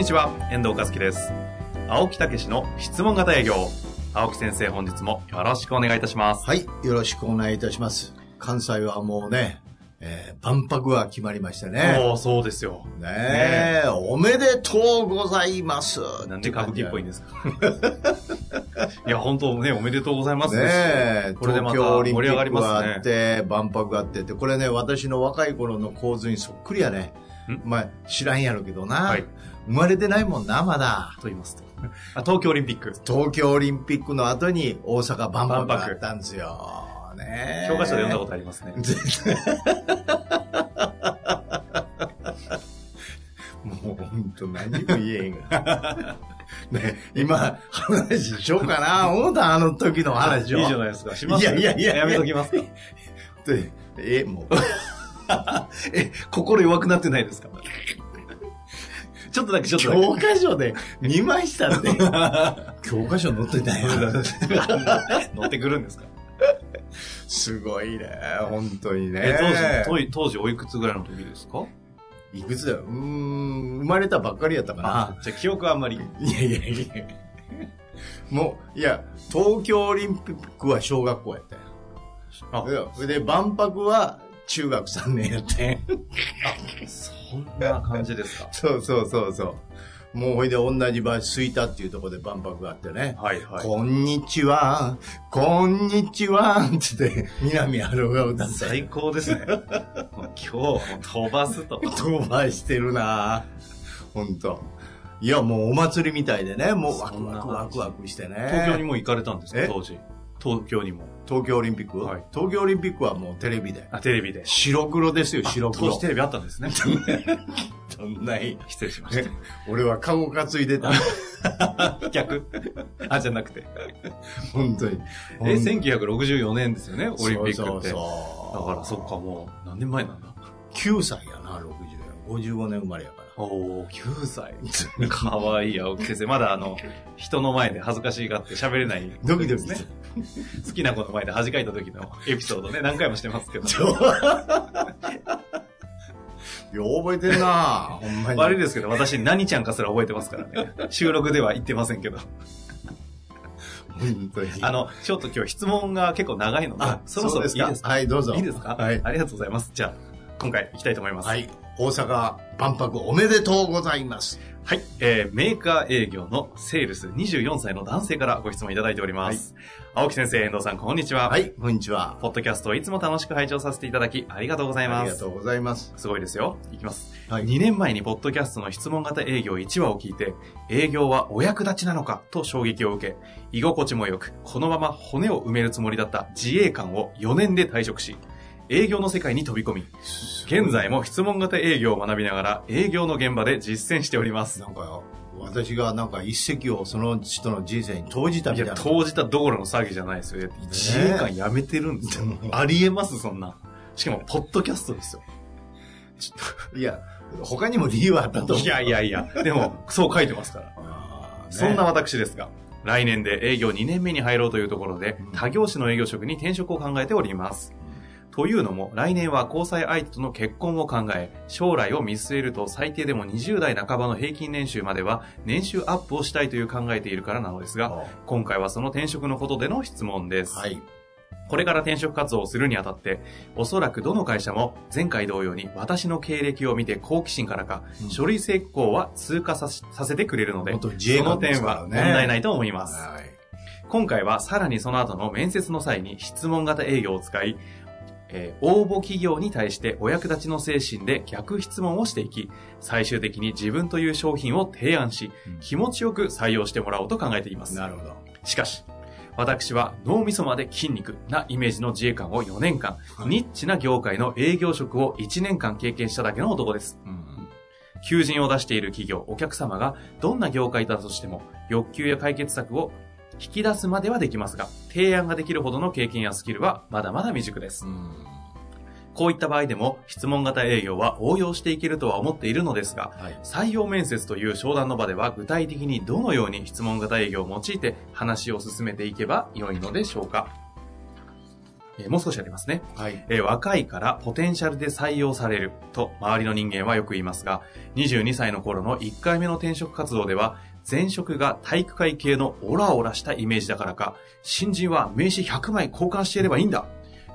にちは、遠藤和樹です。青木武の質問型営業。青木先生、本日もよろしくお願いいたします。はい、よろしくお願いいたします。関西はもうね、えー、万博は決まりましたね。おーそうですよ。ねえ、おめでとうございます。なんで歌舞伎っぽいんですか？いや、本当ね、おめでとうございます。ねえ、これでまた盛り上がりますねがあって、万博があってって、これね、私の若い頃の構図にそっくりやねん？まあ、知らんやろうけどな。はい生まれてないもんな、まだ。と言いますと。あ東京オリンピック。東京オリンピックの後に大阪万博があったんですよ。ねえ教科書で読んだことありますね。もう本当何も言えへんが。ね、今、話しようかな、思ったあの時の話を。いいじゃないですか。します？いやいやいややめときますか？でえ、もう、え、心弱くなってないですか？ちょっとだけ、ちょっとだ教科書で見ましたって。教科書載ってたよ。け。乗ってくるんですか？すごいね、本当にね。え、当時、当時おいくつぐらいの時ですか？いくつだよ。うーん、生まれたばっかりやったかな。じゃあ記憶あんまり。いやいやいや。もう、いや、東京オリンピックは小学校やったよ。あで、万博は中学3年やってん。そんな感じですか？そうそうそうそう。もうほいで同じ場所、吹田っていうところで万博があってね。はいはい。こんにちは、こんにちは、つって、南春が歌って。最高ですね。今日飛ばすと。飛ばしてるな本当いや、もうお祭りみたいでね、もうワクワクワクワクしてね。東京にも行かれたんですか？え？当時。東京にも。東京オリンピック、はい東京オリンピックはもうテレビで。あ、テレビで。白黒ですよ、白黒。当時テレビあったんですね。そんない。失礼しまし俺はカゴ担いでた。た。逆あ、じゃなくて。本当に。え、1964年ですよね、オリンピックって。そうそうだそうからそっか、もう何年前なんだ？9歳やな、60年。55年生まれやから。おー、9歳。かわいい青木先生。まだあの、人の前で恥ずかしがって喋れない、ドキドキですね。好きな子の前で恥かいた時のエピソードね、何回もしてますけど。よう 覚えてんなほんまに。悪いですけど、私何ちゃんかすら覚えてますからね。収録では言ってませんけど。本当に。あの、ちょっと今日質問が結構長いので、あ、そろそろいいですか？はい、どうぞ。いいですか？はい。ありがとうございます。じゃあ、今回行きたいと思います。は。い。大阪万博おめでとうございます。はい。えー、メーカー営業のセールス24歳の男性からご質問いただいております。青木先生、遠藤さん、こんにちは。はい、こんにちは。ポッドキャストをいつも楽しく拝聴させていただき、ありがとうございます。ありがとうございます。すごいですよ。いきます。はい2年前にポッドキャストの質問型営業1話を聞いて、営業はお役立ちなのかと衝撃を受け、居心地も良く、このまま骨を埋めるつもりだった自衛官を4年で退職し、営業の世界に飛び込み、現在も質問型営業を学びながら営業の現場で実践しております。なんか、私がなんか一石をその人の人生に投じたみいや、たいな。投じたどころの詐欺じゃないですよ。自衛官辞めてるんですよ。ありえます、そんな。しかも、ポッドキャストですよ。いや、他にも理由はあったと思う。いやいやいや、でも、そう書いてますから。ねそんな私ですが、来年で営業2年目に入ろうというところでうん、他業種の営業職に転職を考えております。というのも、来年は交際相手との結婚を考え、将来を見据えると最低でも20代半ばの平均年収までは年収アップをしたいという考えているからなのですが、今回はその転職のことでの質問です。はい。これから転職活動をするにあたって、おそらくどの会社も前回同様に私の経歴を見て好奇心からか、うん書類成功は通過させさせてくれるので、元自衛その点は問題ないと思います。はい。今回はさらにその後の面接の際に質問型営業を使い、えー応募企業に対してお役立ちの精神で逆質問をしていき、最終的に自分という商品を提案し、気持ちよく採用してもらおうと考えています。なるほど。しかし、私は脳みそまで筋肉なイメージの自衛官を4年間、はいニッチな業界の営業職を1年間経験しただけの男です。求人を出している企業、お客様がどんな業界だとしても欲求や解決策を引き出すまではできますが、提案ができるほどの経験やスキルはまだまだ未熟です。うん。こういった場合でも質問型営業は応用していけるとは思っているのですが、はい。採用面接という商談の場では具体的にどのように質問型営業を用いて話を進めていけば良いのでしょうか、えーもう少しありますね。はい。えー若いからポテンシャルで採用されると周りの人間はよく言いますが、22歳の頃の1回目の転職活動では、前職が体育会系のオラオラしたイメージだからか、新人は名刺100枚交換していればいいんだ。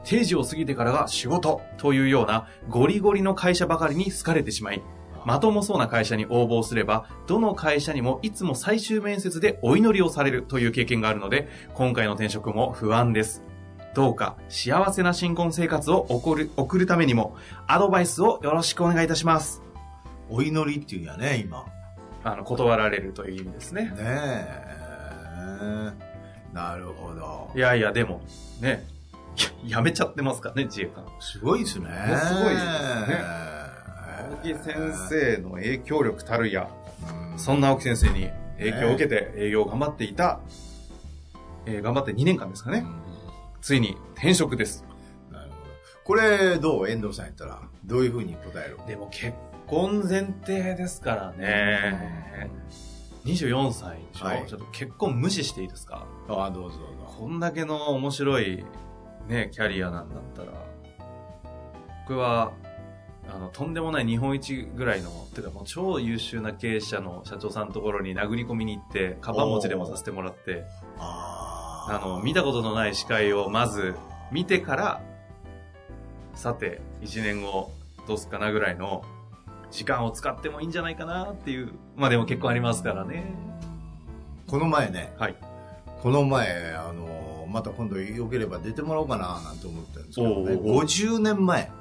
定時を過ぎてからが仕事というようなゴリゴリの会社ばかりに好かれてしまい、まともそうな会社に応募すれば、どの会社にもいつも最終面接でお祈りをされるという経験があるので、今回の転職も不安です。どうか幸せな新婚生活を送る送るためにも、アドバイスをよろしくお願いいたします。お祈りっていうんやね、今。あの、断られるという意味ですね。ねえ。なるほどい。やいや、でも、ね、ややめちゃってますからね、自衛官。すごいですね。すごいですね青木先生の影響力たるや、うんそんな青木先生に影響を受けて営業を頑張っていた、えー頑張って2年間ですかね。うんついに転職です。なるほど。これ、どう？遠藤さんやったら、どういうふうに答える？でも結婚前提ですからね。24歳でしょ、はい。ちょっと結婚無視していいですか？ああ、どうぞどうぞ。こんだけの面白いね、キャリアなんだったら、僕は、あの、とんでもない日本一ぐらいの、てかもう超優秀な経営者の社長さんのところに殴り込みに行って、カバン持ちでもさせてもらって、ああの、見たことのない司会をまず見てから、さて、1年後どうすっかなぐらいの時間を使ってもいいんじゃないかなっていう。まあでも結構ありますからね。この前ね、はい。この前、あの、また今度よければ出てもらおうかななんて思ってるんですけどね、おうおうおう50年前、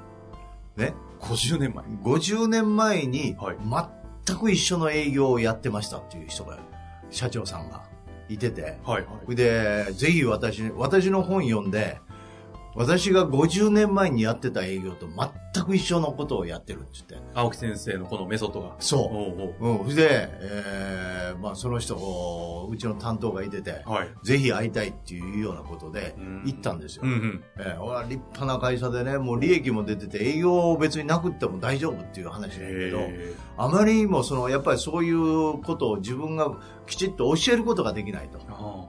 ね、50年前。50年前にはい全く一緒の営業をやってましたっていう人が、社長さんがいてて、はいはい。で、ぜひ私、私の本読んで、私が50年前にやってた営業と全く一緒のことをやってるって言って。青木先生のこのメソッドが。そおうおうう。うん。それで、えーまあその人、うちの担当がいてて、はい。ぜひ会いたいっていうようなことでうん行ったんですよ。うんうん。えー俺は立派な会社でね、もう利益も出てて営業別になくっても大丈夫っていう話だけど、へあまりにもその、やっぱりそういうことを自分がきちっと教えることができないと。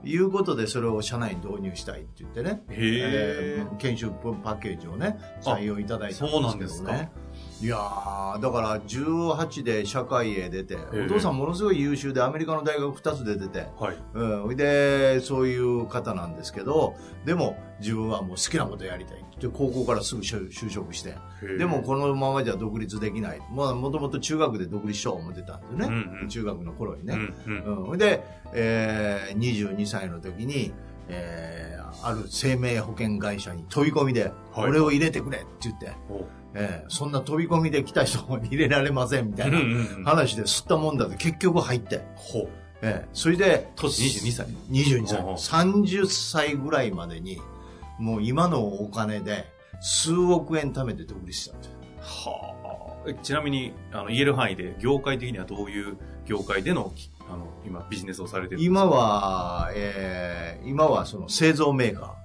いうことでそれを社内に導入したいって言ってね、えー研修パッケージをね、採用いただいたんですけどね。いやー、だから18で社会へ出て、えお父さんものすごい優秀でアメリカの大学2つで出て、ーはい。うん、で、そういう方なんですけど、でも自分はもう好きなことやりたい。って高校からすぐ就就職して、でもこのままじゃ独立できない。まあもともと中学で独立しよう思ってたんですよね。うんうん。中学の頃にね。うんうん。うん、で、えー、22歳の時に、えー、ある生命保険会社に飛び込みで、はい。俺を入れてくれって言って、えー、そんな飛び込みで来た人を入れられませんみたいな話で吸ったもんだって結局入って、ほう。えー、それで、当時22歳。22歳おうおう、30歳ぐらいまでに、もう今のお金で数億円貯めて独立したんですよ。はあ。えちなみに、あの、言える範囲で、業界的にはどういう業界での、きあの、今、ビジネスをされてる今、は、えー、今はその製造メーカー。あ、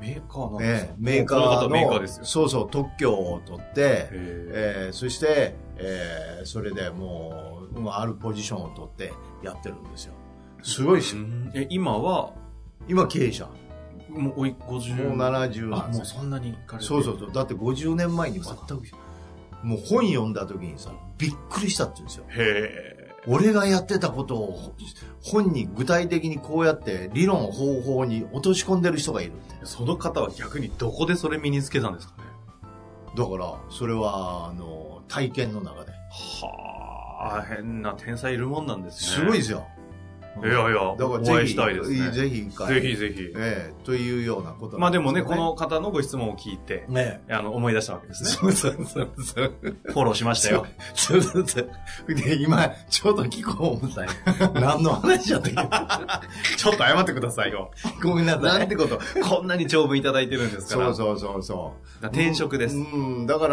メーカーなんですか？ええメーカーのメーカーですよ。そうそう特許を取って、へえーそして、えーそれでもうもうあるポジションを取ってやってるんですよ。すごいですよ。うん。え、今は、今経営者。もう、おい、50。もう70あ、なんですよ。もうそんなに行かれてそうそうそう。だって50年前に全くもう本読んだ時にさびっくりしたって言うんですよ。へえ。俺がやってたことを本に具体的にこうやって理論方法に落とし込んでる人がいるその方は逆にどこでそれ身につけたんですかね？だからそれはあの体験の中ではあ、変な天才いるもんなんですね。すごいですよ。いやいや、だからお会いしたいですね。ぜひ一回。ぜひぜひ。ええというようなことまあでもね、この、の方のご質問を聞いて、ねあの、思い出したわけですね。そうそうそうそう。フォローしましたよ。そうそうそう。で、今、ちょうど聞こう思ったよ。何の話やったっ ちょっと謝ってくださいよ。けごめんなさい。なんてこと、こんなに長文いただいてるんですから。そうそうそうそう。転職です。うん、だか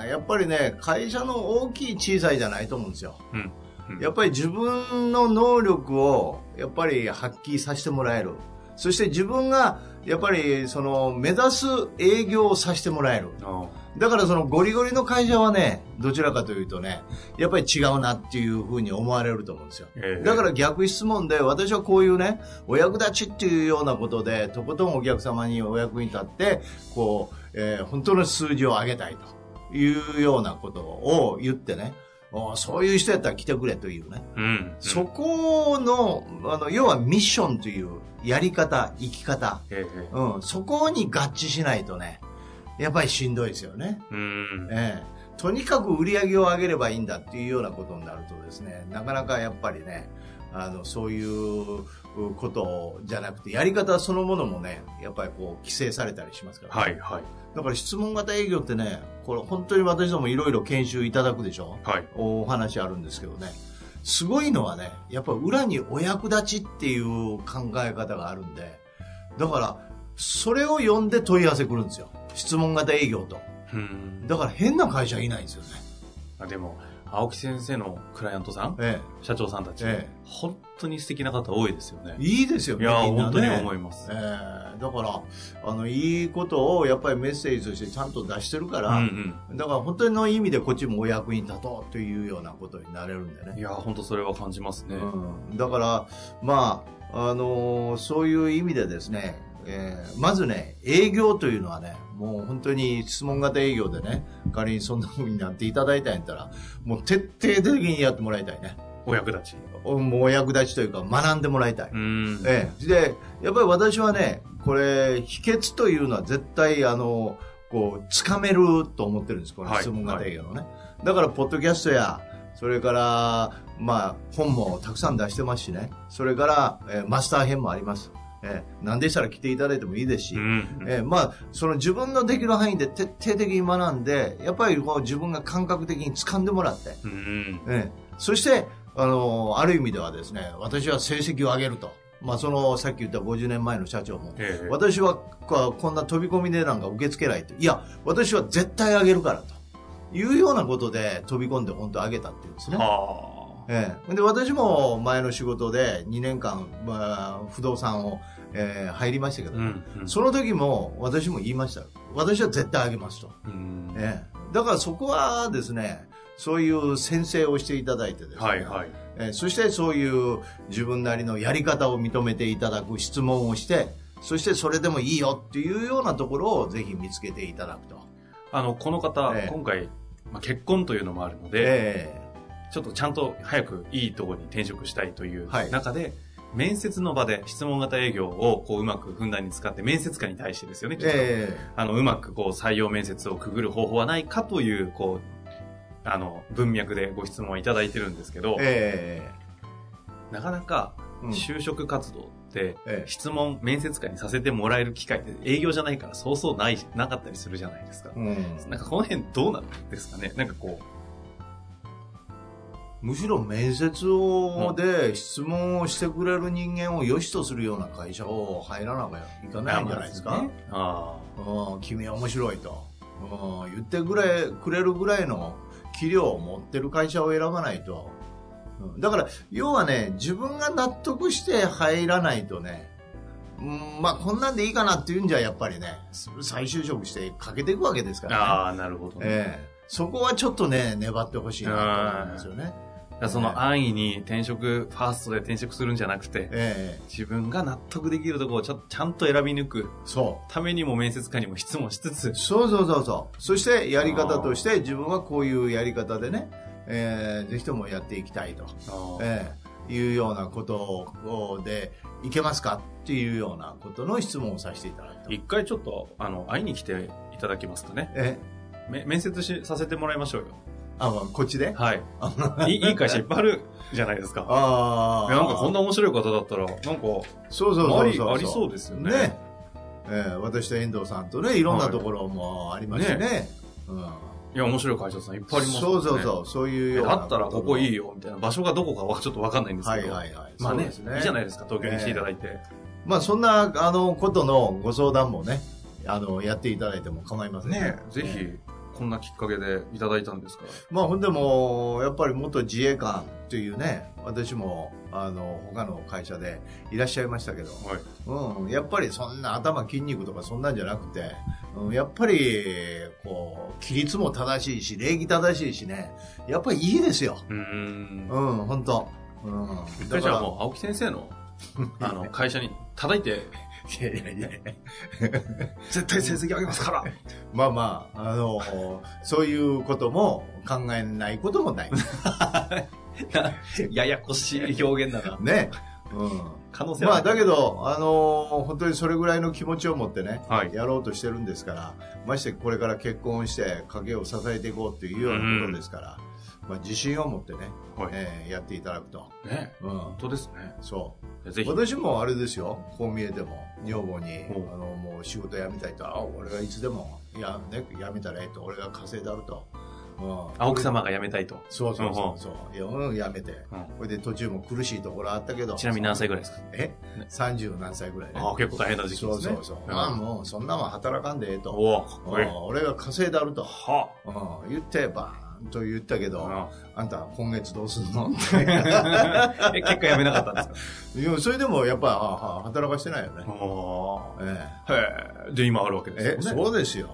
ら、やっぱりね、会社の大きい小さいじゃないと思うんですよ。うん。うんやっぱり自分の能力を、やっぱり発揮させてもらえる。そして自分が、やっぱり、その、目指す営業をさせてもらえる。あだからそのゴリゴリの会社はね、どちらかというとね、やっぱり違うなっていうふうに思われると思うんですよ。ええだから逆質問で、私はこういうね、お役立ちっていうようなことで、とことんお客様にお役に立って、こう、えー本当の数字を上げたいというようなことを言ってね、おそういう人やったら来てくれというね。うん。そこの、あの、要はミッションというやり方、生き方、ええうん、そこに合致しないとね、やっぱりしんどいですよね。うん。ええ、とにかく売り上げを上げればいいんだっていうようなことになるとですね、なかなかやっぱりね、あの、そういうことじゃなくて、やり方そのものもね、やっぱりこう、規制されたりしますから、はい、はい。だから質問型営業ってね、これ本当に私どもいろいろ研修いただくでしょ？はい。お話あるんですけどね、すごいのはね、やっぱ裏にお役立ちっていう考え方があるんで、だから、それを読んで問い合わせ来るんですよ。質問型営業と。うん。だから変な会社いないんですよね。あでも、青木先生のクライアントさん、え社長さんたち、え本当に素敵な方多いですよねえ。。いいですよね。いや、ね本当に思います。ええだから、あの、いいことをやっぱりメッセージとしてちゃんと出してるかうんら、うん。だから本当の意味でこっちもお役に立とうというようなことになれるんでね。いや、本当それは感じますね。うん、だから、まあ、あのーそういう意味でですね、えーまずね、営業というのはね、もう本当に質問型営業でね、仮にそんな風になっていただいたんやったら、もう徹底的にやってもらいたいね。お役立ち。おもうお役立ちというか学んでもらいたい。うん。ええ、で、やっぱり私はね、これ、秘訣というのは絶対、あの、こう、つかめると思ってるんです、このはい質問型営業のね。だから、ポッドキャストや、それから、まあ、本もたくさん出してますしね。それから、えーマスター編もあります。ええ、何でしたら来ていただいてもいいですし、うん。ええまあ、その自分のできる範囲で徹底的に学んで、やっぱりこう自分が感覚的に掴んでもらって、うん。ええ、そして、あの、ある意味ではですね、私は成績を上げると。まあ、その、さっき言った50年前の社長も、ええ私はここんな飛び込みでなんか受け付けないと。いや、私は絶対上げるからと。いうようなことで飛び込んで本当上げたっていうんですね。はええ、で私も前の仕事で2年間、まあ、不動産を、えー入りましたけあ。ど、うん。うんその時も私も言いました。私は絶対上げますと。うん。ええ、だからそこはですね、そういう先生をしていただいてですね、はいはい。えーそしてそういう自分なりのやり方を認めていただく質問をして、そしてそれでもいいよっていうようなところをぜひ見つけていただくと。あの、この方、ええ今回、まあ、結婚というのもあるので、えちょっとちゃんと早くいいところに転職したいというはい。中で、面接の場で質問型営業をこううまくふんだんに使って面接官に対してですよね、えきっとえあの、うまくこう採用面接をくぐる方法はないかという、こう、あの、文脈でご質問をいただいてるんですけど、えなかなか就職活動って、ええ。質問、面接官にさせてもらえる機会って営業じゃないからそうそうない、なかったりするじゃないですか。うん。なんかこの辺どうなんですかね。なんかこむしろ面接をで質問をしてくれる人間を良しとするような会社を入らなきゃいかう、ないんじゃないですか？ね。あうん、君は面白いと、うん、言ってくれくれるぐらいの器量を持ってる会社を選ばないと、うん。だから要はね自分が納得して入らないとね、うん、まあこんなんでいいかなっていうんじゃやっぱりね再就職してかけていくわけですあ、からね、ああ、なるほどね。ええ。そこはちょっとね粘ってほしいなと思うんですよね、その安易に転職、ファーストで転職するんじゃなくて、ええ自分が納得できるところをちょっとちゃんと選び抜くそうためにも面接官にも質問しつつ、そうそうそうそう。そしてやり方として自分はこういうやり方でね、えーぜひともやっていきたいと、えーいうようなことをでいけますかっていうようなことの質問をさせていただいた。一回ちょっと、あの、会いに来ていただけますかね。えめ面接しさせてもらいましょうよ。あ、まあ、こっちで？はい。いいいい会社いっぱいあるじゃないですか。ああ。なんかこんな面白い方だったら、なんか、そうそうそうそうあり、ありそうですよね。ね。えー私と遠藤さんとね、いろんなところもありましてね。うんいや、面白い会社さんいっぱいありますそうそうう。そう、そういうえようなだったらここいいよ。よ、みたいな。場所がどこかはちょっとわかんないんですけど。はいはいはい。まあねそうですいいじゃないですか、東京に来ていただいて。まあそんな、あの、ことのご相談もね、あの、やっていただいても構いませんねぜひね、こんなきっかけでいただいたんですか？ら。まあほんでも、やっぱり元自衛官というね、私も、あの、他の会社でいらっしゃいましたけど、はい。うん、やっぱりそんな頭筋肉とかそんなんじゃなくて、うん、やっぱり、こう、規律も正しいし、礼儀正しいしね、やっぱりいいですよ。うーん。うん、本当うん。一回じゃあもう、青木先生の、あの、会社に叩いて、いやいやいや絶対成績上げますから。まあまあ、あの、そういうことも考えないこともない。ややこしい表現だな。ね。うん。可能性はまあ、だけど、あの本当にそれぐらいの気持ちを持ってね、はいやろうとしてるんですから、ましてこれから結婚して家計を支えていこうっていうようなことですから、まあ、自信を持ってね、はいえーやっていただくと。ねうん本。当ですね。そう。ぜひ。私もあれですよ、こう見えても、女房に、あの、もう仕事辞めたいと、あ、俺がいつでも、いや、ね、辞めたらええと、俺が稼いだると。うん。あ奥様が辞めたいと。そうそうそうそう。いや、うん、辞めて。うんこれで途中も苦しいところあったけど。ちなみに何歳ぐらいですか？え ?30 何歳ぐらいね。ああ、結構大変な時期ですね。そうそうそう。んまあもう、そんなもん働かんでええと。おお俺が稼いだると。はうん言って、バーンと言ったけど、あ。あんた今月どうすんの？え、結果辞めなかったんですか？いや、それでもやっぱ、ああ働かしてないよね。おえへえ。で、今あるわけえですよね。え、そうですよ。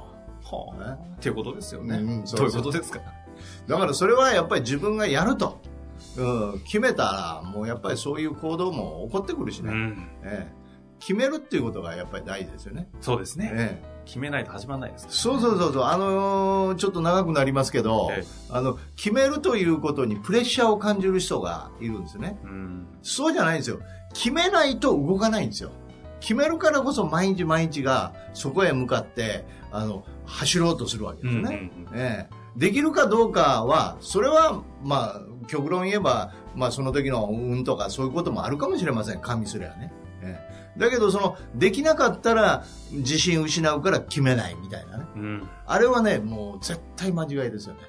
はあ。ねっていうことですよね。うんそういうことですか？だからそれはやっぱり自分がやると。うん、決めたら、もうやっぱりそういう行動も起こってくるしね。うん。ええ決めるっていうことがやっぱり大事ですよね。そうですね。ええ決めないと始まらないです。そうそうそうそう、あのーちょっと長くなりますけど、ええあの、決めるということにプレッシャーを感じる人がいるんですよね。うん。そうじゃないんですよ。決めないと動かないんですよ。決めるからこそ毎日毎日がそこへ向かって、あの、走ろうとするわけですよね。うんええできるかどうかは、それは、まあ、極論言えば、まあ、その時の運とかそういうこともあるかもしれません。加味すればね。ええだけど、その、できなかったら、自信失うから決めないみたいなね。うん。あれはね、もう絶対間違いですよね。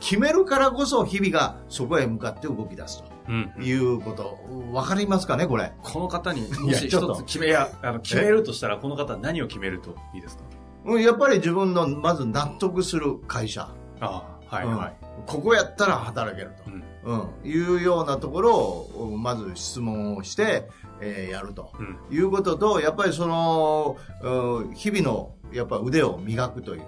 決めるからこそ日々がそこへ向かって動き出すうん。ということ。わかりますかね、これ？この方に、いもしやちょっと一つ決めや、あの、決めるとしたら、この方は何を決めるといいですか？うんやっぱり自分のまず納得する会社。ああ、はい、うんはい。ここやったら働けると。うん。うん、いうようなところをまず質問をして、えーやると。うん。いうこととやっぱりそのうん日々のやっぱ腕を磨くというね、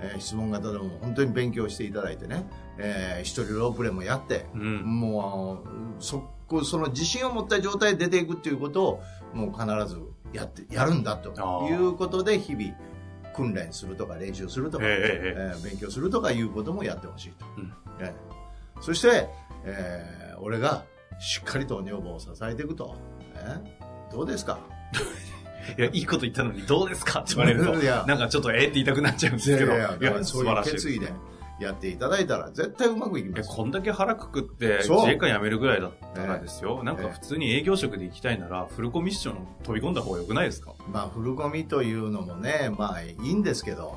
えー質問型でも本当に勉強していただいてね、えー一人ロープレもやって、うん。もうそこその自信を持った状態で出ていくっていうことをもう必ずやってやるんだということで日々訓練するとか練習するとか、えええええー勉強するとかいうこともやってほしいと、うん。ええそして、えー俺がしっかりと女房を支えていくと、ええどうですか？いや、いいこと言ったのにどうですか？って言われると、なんかちょっとええって言いたくなっちゃうんですけど、いやいやだからそういう決意でやっていただいたら絶対うまくいきますこんだけ腹くくって自衛官辞めるぐらいだったらですよ、なんええか普通に営業職で行きたいなら、フルコミッション飛び込んだ方がよくないですか？まあフルコミというのもねまあいいんですけど。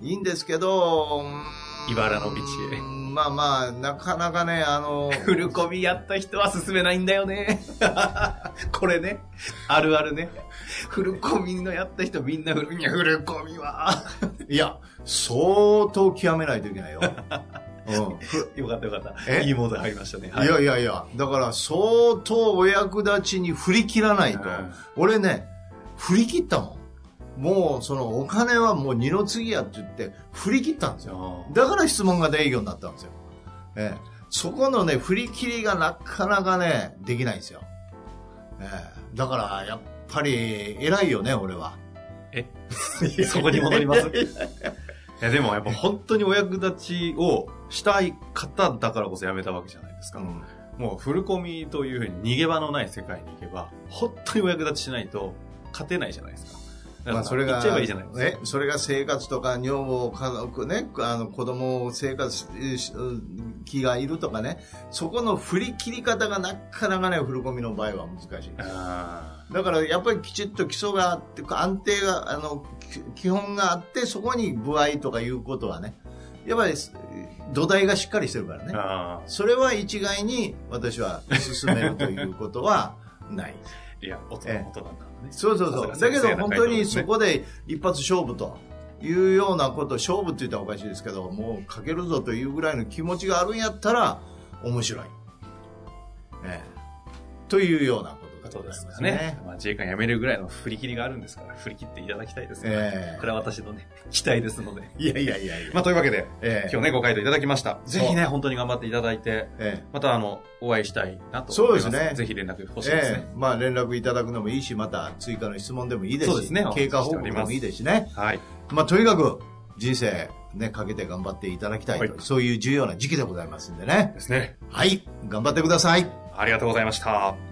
いいんですけどうーん茨の道へまあまあなかなかねあのフルコミやった人は進めないんだよね。これね、あるあるね。フルコミのやった人みんなフル、いや、フルコミは。いや相当極めないといけないよ、うんふよかったよかった。え？いいモード入りましたね。はいやいやいや、だから相当お役立ちに振り切らないと。うん俺ね、振り切ったもん。もうそのお金はもう二の次やって言って振り切ったんですよ。だから質問型営業になったんですよ。ええ、そこのね、振り切りがなかなかね、できないんですよ。ええ、だからやっぱり偉いよね、俺は。え？そこに戻ります？いや、でもやっぱ本当にお役立ちをしたい方だからこそ辞めたわけじゃないですか。うんもうフルコミというふうに逃げ場のない世界に行けば、本当にお役立ちしないと勝てないじゃないですか。まあ、それが、言っちゃえばいいじゃないですか。え、それが生活とか、女房、家族ね、あの、子供を生活し、気がいるとかね、そこの振り切り方がなかなかね、振り込みの場合は難しい。あだから、やっぱりきちっと基礎があって、安定が、あの、き基本があって、そこに部合とかいうことはね、やっぱり土台がしっかりしてるからねそれは一概に私は進めるということはない。ー。いや、音のことなんだね。そうそうそう。だけど本当にそこで一発勝負というようなこと、勝負って言ったらおかしいですけど、もうかけるぞというぐらいの気持ちがあるんやったら面白い。ええというようなことですすねね。。まあ、自衛官辞めるぐらいの振り切りがあるんですから、振り切っていただきたいですね。ええこれは私のね、期待ですので。いやいやいやいや。まあ、というわけで、ええ今日ね、ご回答いただきました。ぜひそね、本当に頑張っていただいて、えまた、あの、お会いしたいなと思います。そうですねぜひ連絡欲しいえですね。えまあ連絡いただくのもいいし、また追加の質問でもいいですし、そうですね経過報告でもいいですしね。はい。まあとにかく人生ね、かけて頑張っていただきたいと、はいそういう重要な時期でございますんでね。ですね。はい、頑張ってください。ありがとうございました。